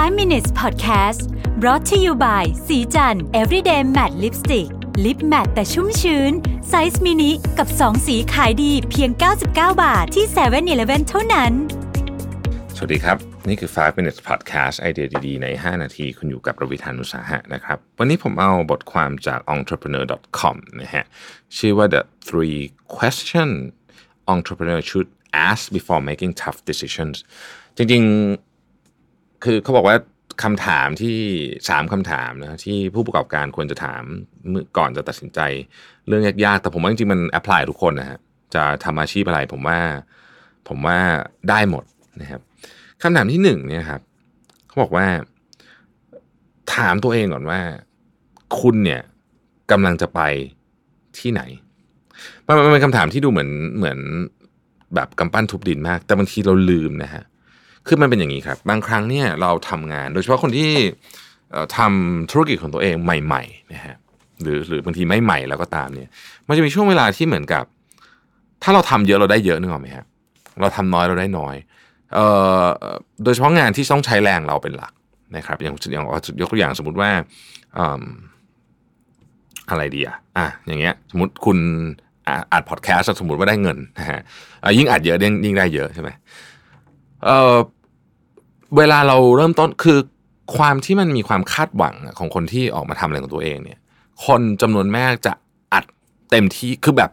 5 minutes podcast brought to you by ศรีจันทร์ everyday matte lipstick lip matte แต่ชุ่มชื้น size mini กับ 2 สีขายดีเพียง 99 บาทที่7-Eleven เท่านั้น สวัสดีครับ นี่คือ 5 minutes podcast ไอเดียดี ๆ ใน 5 นาที คุณอยู่กับรวิศหาญอุตสาหะนะครับ วันนี้ผมเอาบทความจาก entrepreneur.com นะฮะ ชื่อว่า the three questions entrepreneur should ask before making tough decisions จริงๆ คือเขาบอกว่าคำถามที่สามคำถามนะที่ผู้ประกอบการควรจะถามเมื่อก่อนจะตัดสินใจเรื่องยากๆ แต่ผมว่าจริงๆมันแอพพลายทุกคนนะฮะจะทำอาชีพอะไรผมว่าผมว่าได้หมดนะครับคำถามที่หนึ่งเนี่ยครับเขาบอกว่า ถามตัวเองก่อนว่า คุณเนี่ยกำลังจะไปที่ไหนมันเป็นคำถามที่ดูเหมือนเหมือนแบบกำปั้นทุบดินมาก แต่บางทีเราลืมนะฮะ คือมันเป็นอย่างนี้ครับ บางครั้งเนี่ยเราทำงาน โดยเฉพาะคนที่ทำธุรกิจของตัวเองใหม่ๆนะฮะหรือหรือบางทีไม่ใหม่แล้วก็ตามเนี่ย มันจะมีช่วงเวลาที่เหมือนกับ ถ้าเราทำเยอะเราได้เยอะนึกออกไหมครเราทำน้อยเราได้น้อยเอ่อโดยเฉพาะงานที่ต้องใช้แรงเราเป็นหลักนะครับ อย่างอย่างยกตัวอย่างสมมุติว่าอะไรดีอะอะอย่างเงี้ย สมมติคุณอัดพอดแคสต์สมมติว่าได้เงินนะฮะยิ่งอัดเยอะยิ่งได้เยอะใช่ไหม เออเวลาเราเริ่มต้นคือความที่มันมีความคาดหวังของคนที่ออกมาทำอะไรของตัวเองเนี่ย คนจำนวนมากจะอัดเต็มที่คือแบบ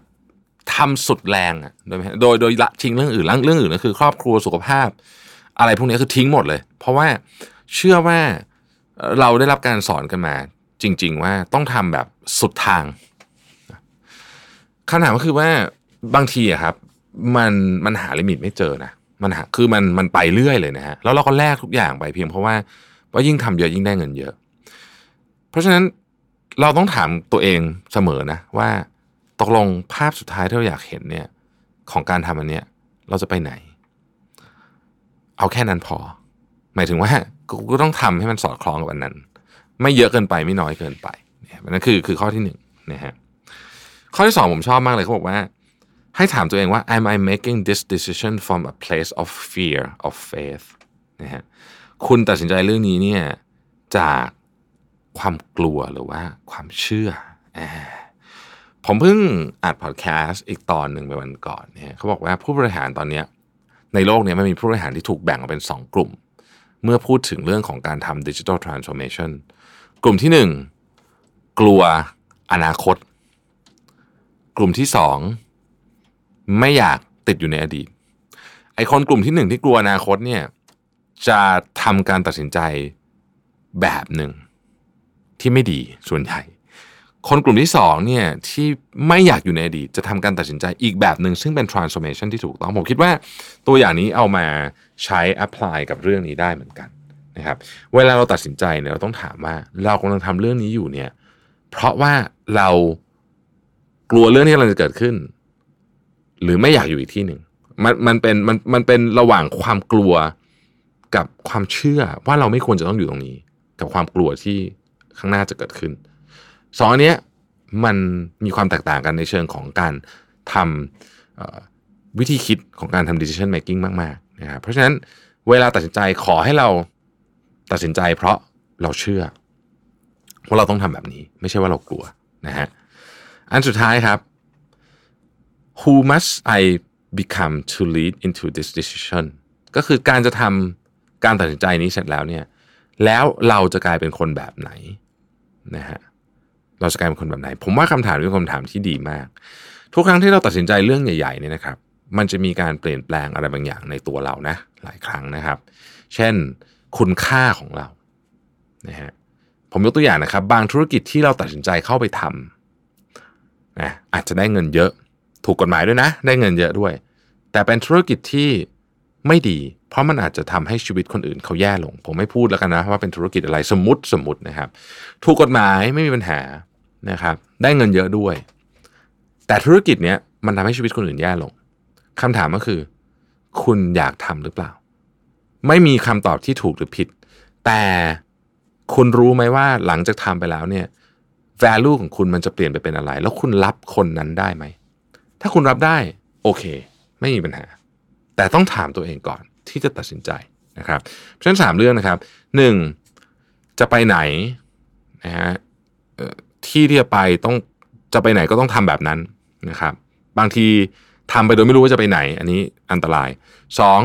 ทำสุดแรงอะโดยโดยโดยละทิ้งเรื่องอื่นเรื่องอื่นก็คือ ครอบครัวสุขภาพ อะไรพวกนี้คือทิ้งหมดเลย เพราะว่าเชื่อว่าเราได้รับการสอนกันมา จริง ๆ ว่าต้องทำแบบสุดทางคำถามก็คือว่าบางทีอะครับ มันมันหาลิมิตไม่เจอนะ มันคือมันมันไปเรื่อยเลยนะฮะแล้วเราก็แลกทุกอย่างไปเพียงเพราะว่าว่ายิ่งทำเยอะยิ่งได้เงินเยอะ เพราะฉะนั้นเราต้องถามตัวเองเสมอนะว่าตกลงภาพสุดท้ายที่เราอยากเห็นเนี่ยของการทำอันเนี้ยเราจะไปไหน เอาแค่นั้นพอ หมายถึงว่าก็ต้องทำให้มันสอดคล้องกับอันนั้น ไม่เยอะเกินไปไม่น้อยเกินไปนี่นั่นคือคือข้อที่หนึ่งนะฮะข้อที่สองผมชอบมากเลยเขาบอกว่า ให้ถามตัวเองว่า am I making this decision from a place of fear of faith นะฮะคุณตัดสินใจเรื่องนี้เนี่ยจากความกลัวหรือว่าความเชื่อ ผมเพิ่งอัดพอดแคสต์อีกตอนหนึ่งไปวันก่อนเนี่ยเขาบอกว่าผู้บริหารตอนนี้ในโลกนี้มันมีผู้บริหารที่ถูกแบ่งออกเป็น 2 กลุ่ม เมื่อพูดถึงเรื่องของการทำดิจิทัลทรานส์โอมชันกลุ่มที่ 1 กลัวอนาคต กลุ่มที่ 2 ไม่อยากติดอยู่ในอดีต ไอคนกลุ่มที่หนึ่งที่กลัวอนาคตเนี่ยจะทำการตัดสินใจแบบหนึ่งที่ไม่ดีส่วนใหญ่ คนกลุ่มที่สองเนี่ยที่ไม่อยากอยู่ในอดีตจะทำการตัดสินใจอีกแบบหนึ่งซึ่งเป็น transformation ที่ถูกต้องผมคิดว่าตัวอย่างนี้เอามาใช้ apply กับเรื่องนี้ได้เหมือนกันนะครับเวลาเราตัดสินใจเนี่ยเราต้องถามว่าเรากำลังทำเรื่องนี้อยู่เนี่ยเพราะว่าเรากลัวเรื่องที่กำลังจะเกิดขึ้น หรือไม่อยากอยู่อีกที่หนึ่งมันมันเป็นมันมันเป็นระหว่างความกลัวกับความเชื่อว่าเราไม่ควรจะต้องอยู่ตรงนี้ กับความกลัวที่ข้างหน้าจะเกิดขึ้นสองอันนี้มันมีความแตกต่างกันในเชิงของการทำวิธีคิดของการทำ decision making มากๆนะครับเพราะฉะนั้นเวลาตัดสินใจขอให้เราตัดสินใจเพราะเราเชื่อว่าเราต้องทำแบบนี้ ไม่ใช่ว่าเรากลัวนะฮะอันสุดท้ายครับ who must I become to lead into this decision ก็คือการจะทำการตัดสินใจนี้เสร็จแล้วเนี่ย แล้วเราจะกลายเป็นคนแบบไหนนะฮะเราจะกลายเป็นคนแบบไหน ผมว่าคำถามเป็นคำถามที่ดีมาก ทุกครั้งที่เราตัดสินใจเรื่องใหญ่ๆเนี่ยนะครับ มันจะมีการเปลี่ยนแปลงอะไรบางอย่างในตัวเรานะ หลายครั้งนะครับ เช่น คุณค่าของเรานะฮะผมยกตัวอย่างนะครับ บางธุรกิจที่เราตัดสินใจเข้าไปทำนะอาจจะได้เงินเยอะ ถูกกฎหมายด้วยนะ ได้เงินเยอะด้วย แต่เป็นธุรกิจที่ไม่ดี เพราะมันอาจจะทำให้ชีวิตคนอื่นเขาแย่ลง ผมไม่พูดแล้วกันนะว่าเป็นธุรกิจอะไรสมมติสมมตินะครับ ถูกกฎหมายไม่มีปัญหานะครับ ได้เงินเยอะด้วย แต่ธุรกิจเนี้ยมันทำให้ชีวิตคนอื่นแย่ลงคำถามก็คือ คุณอยากทำหรือเปล่า ไม่มีคำตอบที่ถูกหรือผิด แต่คุณรู้ไหมว่าหลังจากทำไปแล้วเนี่ย value ของคุณมันจะเปลี่ยนไปเป็นอะไร แล้วคุณรับคนนั้นได้ไหม ถ้าคุณรับได้โอเค ไม่มีปัญหา แต่ต้องถามตัวเองก่อนที่จะตัดสินใจนะครับเพราะฉะนั้นสามเรื่องนะครับหนึ่งจะไปไหนนะฮะที่ที่จะไปต้องจะไปไหนก็ต้องทำแบบนั้นนะครับ บางทีทำไปโดยไม่รู้ว่าจะไปไหน อันนี้อันตรายสอง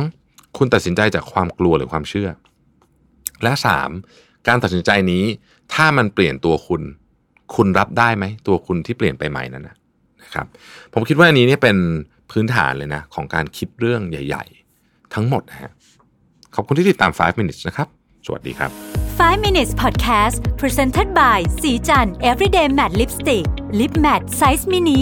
คุณตัดสินใจจากความกลัวหรือความเชื่อ และสามการตัดสินใจนี้ ถ้ามันเปลี่ยนตัวคุณ คุณรับได้ไหมตัวคุณที่เปลี่ยนไปใหม่นั้นนะ นะครับผมคิดว่าอันนี้เนี่ยเป็นพื้นฐานเลยนะ ของการคิดเรื่องใหญ่ ๆ ทั้งหมดนะฮะขอบคุณที่ติดตาม 5 minutes นะครับ สวัสดีครับ 5 minutes podcast presented by สีจัน everyday matte lipstick lip matte size mini